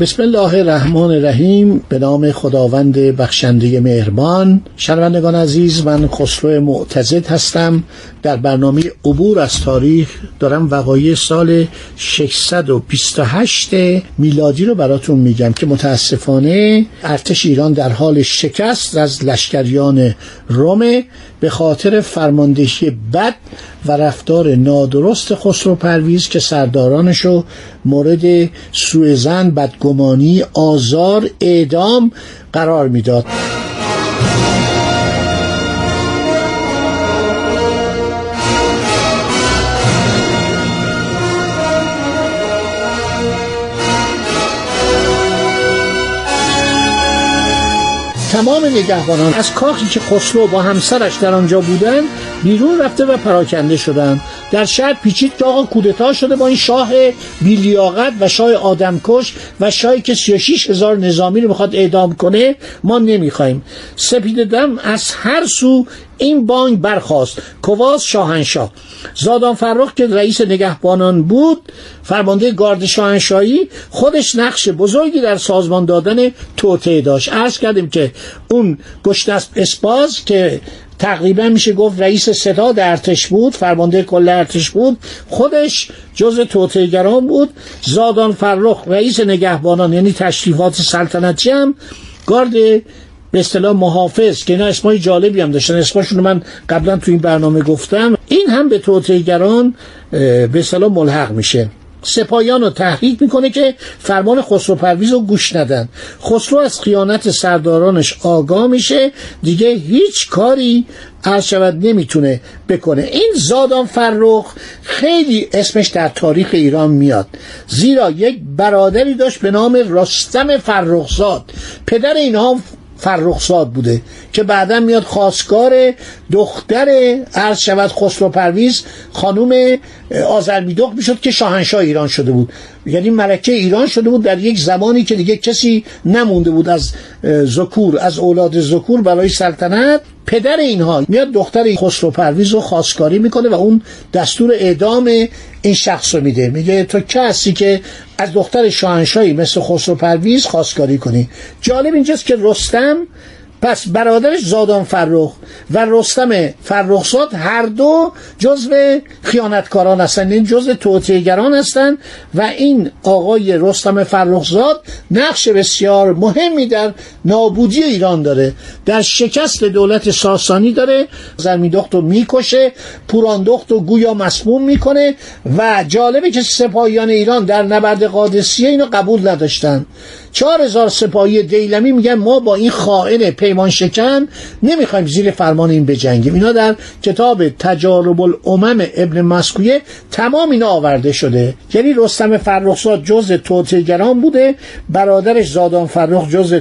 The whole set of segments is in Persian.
بسم الله الرحمن الرحیم. به نام خداوند بخشنده مهربان. شنوندگان عزیز من خسرو معتزد هستم. در برنامه عبور از تاریخ دارم وقایع سال 628 میلادی رو براتون میگم که متاسفانه ارتش ایران در حال شکست از لشکریان روم به خاطر فرماندهی بد و رفتار نادرست خسرو پرویز که سردارانشو مورد سوء زن بدگمانی آزار اعدام قرار می‌داد. تمام نگهبانان از کاخی که خسرو با همسرش در آنجا بودن بیرون رفته و پراکنده شدند. در شهر پیچید که آقا کودتا شده با این شاه بیلیاقت و شاه آدمکش و شاهی که 36 هزار نظامی رو می‌خواد اعدام کنه ما نمی‌خوایم. سپید دم از هر سو این بانگ برخاست. کواس شاهنشاه. زادان فرخ که رئیس نگهبانان بود فرمانده گارد شاهنشاهی خودش نقش بزرگی در سازمان دادن توطعه داشت. عرض کردیم که اون گشتست اسپاز که تقریبا میشه گفت رئیس ستاد ارتش بود فرمانده کل ارتش بود. خودش جز توطئه‌گران بود. زادان فرخ رئیس نگهبانان یعنی تشریفات سلطنتی هم گارد به اصطلاح محافظ که اینا اسمای جالبی هم داشتن. رو من قبلا تو این برنامه گفتم. این هم به توطئه‌گران به اصطلاح ملحق میشه. سپاهیان رو تحریک می‌کنه که فرمان خسرو پرویز رو گوش ندن. خسرو از خیانت سردارانش آگاه میشه. دیگه هیچ کاری عرض شود نمی‌تونه بکنه. این زادان فرخ خیلی اسمش در تاریخ ایران میاد. زیرا یک برادری داشت به نام رستم فرخزاد. پدر اینها فرخزاد بوده که بعدا میاد خواستگار دختر عرض شود خسرو پرویز خانوم آزرمیدوق می‌شد که شاهنشاه ایران شده بود. یعنی ملکه ایران شده بود در یک زمانی که دیگه کسی نمونده بود از زکور از اولاد زکور برای سلطنت. پدر اینها میاد دختر خسرو پرویز رو خواستگاری می‌کنه و اون دستور اعدام این شخص رو میده. میگه تو کسی که از دختر شاهنشاهی مثل خسرو پرویز خواستگاری کنی؟ جالب اینجاست که رستم پس برادرش زادان فرخ و رستم فرخزاد هر دو جزو خیانتکاران هستند این جزو توطئه‌گران هستند و این آقای رستم فرخزاد نقش بسیار مهمی در نابودی ایران داره. در شکست دولت ساسانی داره زرمیدخت رو می‌کشه پوراندخت رو گویا مسموم می‌کنه و جالبه که سپاهیان ایران در نبرد قادسیه اینو قبول نداشتن. چهار هزار سپاهی دیلمی میگن ما با این خائن پیمان شکن نمی‌خوایم زیر فرمان این بجنگیم. اینا در کتاب تجارب الامم ابن مسکویه تمام اینا آورده شده. یعنی رستم فرخزاد جز توطئه‌گران بوده برادرش زادان فرخ جز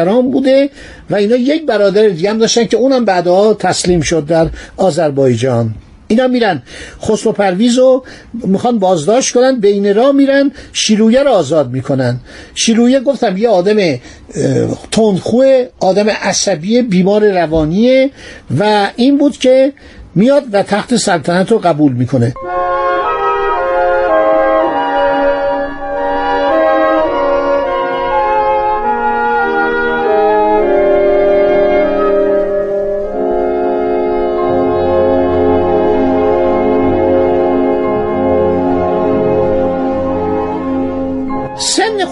توطئه‌گران بوده و اینا یک برادر دیگه هم داشتن که اونم بعدها تسلیم شد در آذربایجان. اینا میرن خسرو پرویز رو می‌خوان بازداشت کنن بین را میرن شیرویه رو آزاد می‌کنن. شیرویه گفتم یه آدم تندخوه آدم عصبی بیمار روانیه و این بود که میاد و تخت سلطنت رو قبول می‌کنه.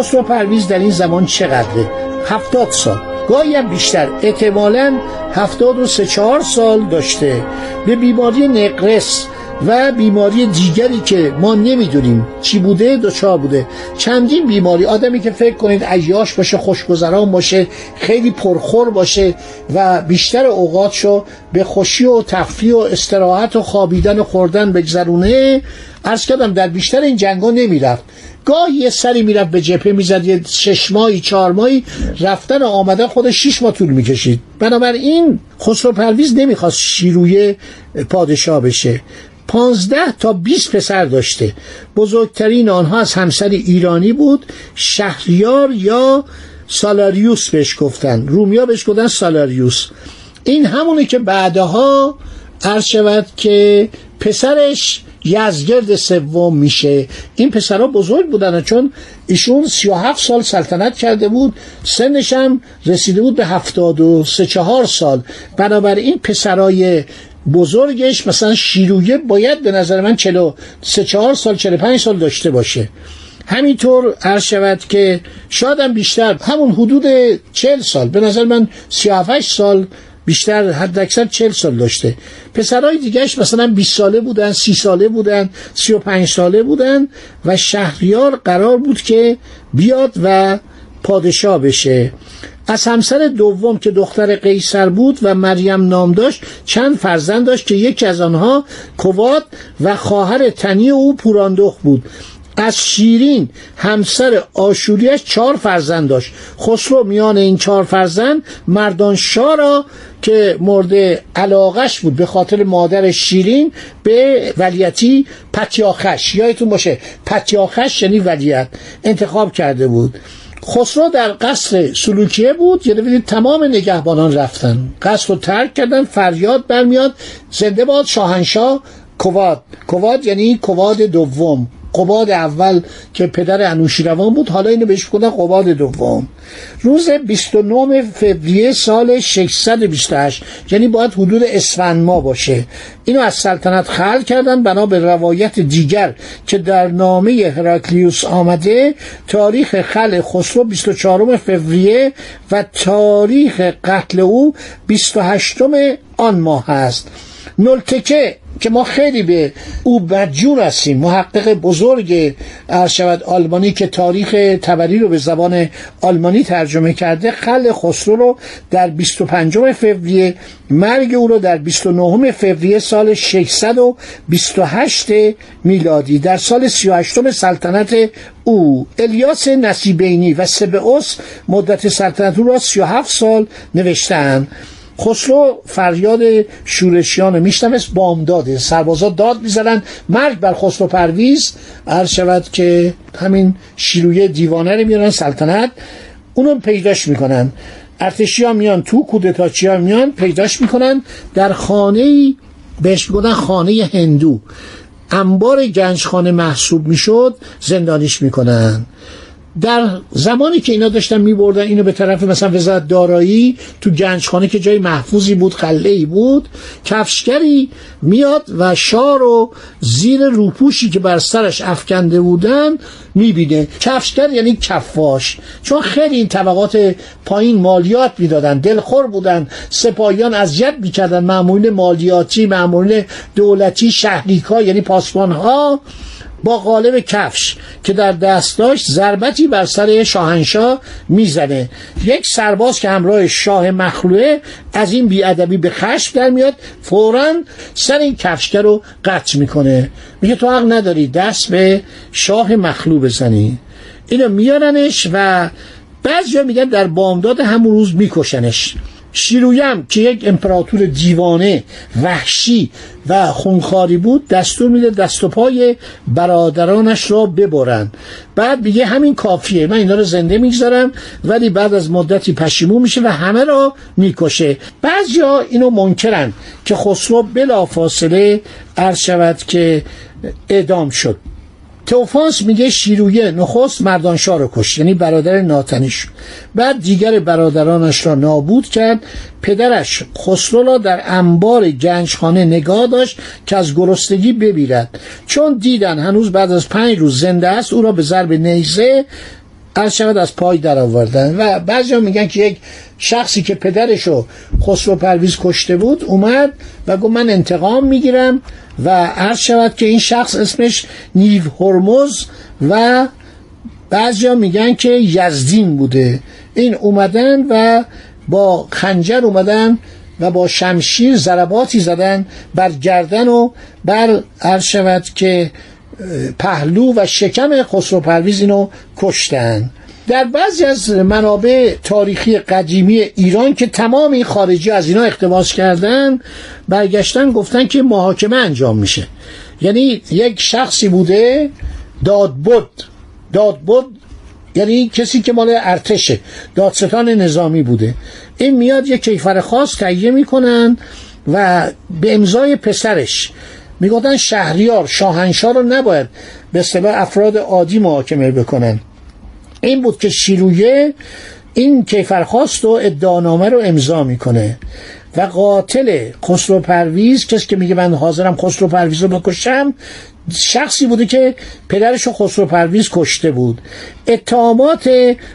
خسرو پرویز در این زمان چقدره؟ هفتاد سال. گاهی هم بیشتر. احتمالا هفتاد و سه چهار سال داشته. به بیماری نقرس و بیماری دیگری که ما نمی‌دونیم چی بوده دچار بوده. چندین بیماری. آدمی که فکر کنید عیاش باشه خوشگذران باشه خیلی پرخور باشه و بیشتر اوقاتشو به خوشی و تفریح و استراحت و خوابیدن و خوردن بگذرونه عرض کردم در بیشتر این جنگا نمی‌رفت. گاهی یه سری می‌رفت به جپه می‌زد یه شش ماهی چهار ماهی رفتن و آمدن خود شیش ماه طول می‌کشید. بنابراین خسرو پرویز نمی‌خواست شیروی پادشاه بشه. پانزده تا 20 پسر داشته. بزرگترین آنها از همسر ایرانی بود. شهریار یا سالاریوس بهش گفتن. رومیا بهش گفتن سالاریوس. این همونی که بعدها عرض شود که پسرش یزگرد سوم میشه. این پسرها بزرگ بودن چون ایشون 37 سال سلطنت کرده بود سنش هم رسیده بود به 73 چهار سال. بنابراین پسرای بزرگش مثلا شیرویه باید به نظر من 43 چهار سال 45 سال داشته باشه. همینطور عرض شود که شاید هم بیشتر همون حدود 40 سال. به نظر من 38 سال بیشتر حد اکثر 40 سال داشته. پسرهای دیگهش مثلا 20 ساله بودن 30 ساله بودن 35 ساله بودن و شهریار قرار بود که بیاد و پادشاه بشه. از همسر دوم که دختر قیصر بود و مریم نام داشت چند فرزند داشت که یکی از آنها کواد و خواهر تنی او پوراندخ بود. از شیرین همسر آشوریش چهار فرزند داشت. خسرو میان این چهار فرزند مردانشاه را که مورد علاقش بود به خاطر مادر شیرین به ولیتی پتیاخش. یادتون باشه پتیاخش یعنی ولیت انتخاب کرده بود. خسرو در قصر سلوکیه بود یعنی ببینید تمام نگهبانان رفتن. قصر رو ترک کردن فریاد برمیاد. زنده باد شاهنشاه کواد. کواد یعنی کواد دوم. قباد اول که پدر انوشیروان بود حالا اینو بهش گفتن قباد دوم. روز 29 فوریه سال 628 یعنی باید حدود اسفند ما باشه. اینو از سلطنت خلق کردن بنا به روایت دیگر که در نامه هراکلیوس آمده تاریخ خل خسرو 24 فوریه و تاریخ قتل او 28 آن ماه هست نلتکه که ما خیلی به او بدجور هستیم. محقق بزرگ شود آلمانی که تاریخ تبری رو به زبان آلمانی ترجمه کرده خل خسرو رو در 25 فوریه مرگ او رو در 29 فوریه سال 628 میلادی در سال 38 سلطنت او. الیاس نصیبینی و سبئوس مدت سلطنت او را 37 سال نوشتند خسرو فریاد شورشیان میشنوست بامداده سربازا داد می‌زنن مرگ بر خسرو پرویز عرض شود که همین شیرویه دیوانه رو میارن سلطنت. اونو پیداش می‌کنن. ارتشی ها میان تو کودتاچی ها میان پیداش می‌کنن. در خانه بهش میگن خانه هندو. انبار گنجخانه محسوب می‌شد زندانیش می‌کنن. در زمانی که اینا داشتن میبردن اینو به طرف مثلا وزارت دارایی تو گنجخانه که جای محفوظی بود خله ای بود کفشگری میاد و شاه رو زیر روپوشی که بر سرش افکنده بودن می‌بینه. کفشگر یعنی کفاش. چون خیلی این طبقات پایین مالیات می‌دادن دلخور بودن سپاهیان اذیت می‌کردن. معمول مالیاتی معمول دولتی شهریکا یعنی پاسبان ها با قالب کفش که در دست داشت ضربتی بر سر شاهنشاه می‌زنه. یک سرباز که همراه شاه مخلوعه از این بیادبی به خشم در میاد فورا سر این کفشگر رو قطع می‌کنه. میگه تو حق نداری دست به شاه مخلوع بزنی. اینو میارنش و بعضی میگن در بامداد همون روز میکشنش. شیرویم که یک امپراتور دیوانه وحشی و خونخاری بود دستور میده دست و پای برادرانش را ببرن. بعد میگه همین کافیه من اینا رو زنده می‌گذارم ولی بعد از مدتی پشیمون میشه و همه را می‌کشه. بعضیا اینو منکرن که خسرو بلافاصله عرض شود که اعدام شد. توفانس میگه شیرویه نخست مردانشاه رو کشت یعنی برادر ناتنیش. بعد دیگر برادرانش را نابود کرد پدرش خسرو را در انبار گنجخانه نگاه داشت که از گرسنگی ببیرد چون دیدن هنوز بعد از پنج روز زنده است او را به ضرب نیزه از شود از پای در آوردن. و بعضی میگن که یک شخصی که پدرشو خسرو پرویز کشته بود اومد و گفت من انتقام می‌گیرم و عرض شود که این شخص اسمش نیو هرمز و بعضی میگن که یزدین بوده. این اومدن و با خنجر اومدن و با شمشیر ضرباتی زدن بر گردن و بر عرض شود که پهلو و شکم خسرو اینو کشتن. در بعضی از منابع تاریخی قدیمی ایران که تمام این خارجی از اینا اقتباس کردن برگشتن گفتن که محاکمه انجام میشه. یعنی یک شخصی بوده دادبد. دادبد یعنی کسی که مال ارتشه دادستان نظامی بوده. این میاد یک کیفر خاص تهیه می‌کنن و به امضای پسرش می‌گفتن شهریار شاهنشاه رو نباید به اصطلاح افراد عادی محاکمه بکنن. این بود که شیرویه این کیفرخواست و ادعانامه رو امضا می‌کنه و قاتل خسرو پرویز کسی که میگه من حاضرم خسرو پرویز رو بکشم شخصی بوده که پدرش رو خسرو پرویز کشته بود. اتهامات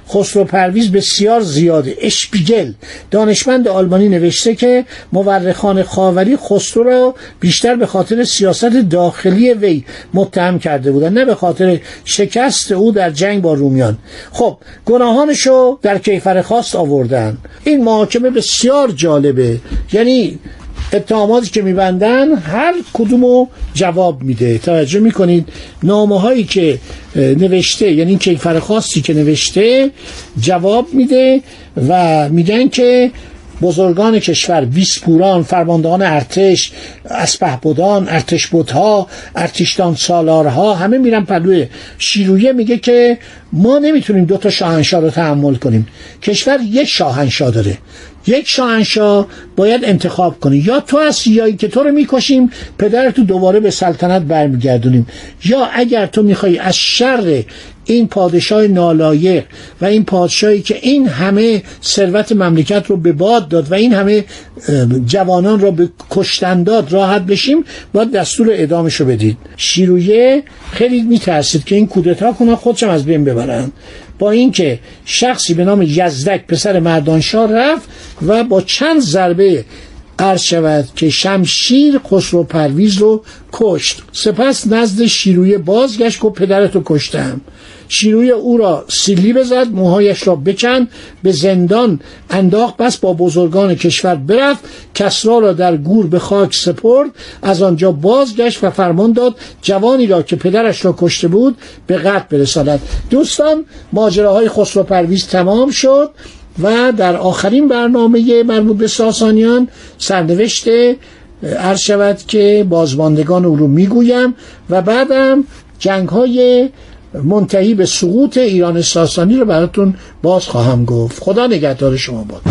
خسرو پرویز بسیار زیاده. اشپیگل دانشمند آلمانی نوشته که مورخان خاوری خسرو را بیشتر به خاطر سیاست داخلی وی متهم کرده بودن نه به خاطر شکست او در جنگ با رومیان. خب گناهانشو در کیفر خواست آوردن. این محاکمه بسیار جالبه. یعنی اتهاماتی که میبندن هر کدومو جواب میده. توجه می‌کنید نامه هایی که نوشته یعنی کیفر خاصی که نوشته جواب میده و میگن که بزرگان کشور ویسپوران فرماندهان ارتش اسپهبدان ارتش بودها ارتشدان سالارها همه میرن پلوی. شیرویه میگه که ما نمی‌تونیم دو تا شاهنشاه رو تحمل کنیم. کشور یک شاهنشاه داره. یک شاهنشاه باید انتخاب کنی یا تو هستی یا که تو رو می‌کشیم پدر تو دوباره به سلطنت برمیگردونیم. یا اگر تو می‌خوای از شر این پادشاه نالایق و این پادشاهی که این همه ثروت مملکت رو به باد داد و این همه جوانان رو به کشتن داد راحت بشیم باید دستور اعدامش رو بدید. شیرویه خیلی میترسید که این کودتا کنن خودشم از بین ببرن. با اینکه شخصی به نام یزدک پسر مردانشاه رفت و با چند ضربه عرض شود که شمشیر خسرو پرویز رو کشت. سپس نزد شیروی بازگشت که پدرتو کشتم. شیروی او را سیلی بزد موهایش را بکن به زندان انداخت بس با بزرگان کشور برفت کسرا را در گور به خاک سپرد از آنجا بازگشت و فرمان داد جوانی را که پدرش را کشته بود به قتل برساند. دوستان ماجراهای خسرو پرویز تمام شد و در آخرین برنامه مربوط به ساسانیان سرنوشت عرض شود که بازماندگان او رو می‌گویم و بعدم جنگ های منتهی به سقوط ایران ساسانی رو براتون باز خواهم گفت. خدا نگهدار شما باد.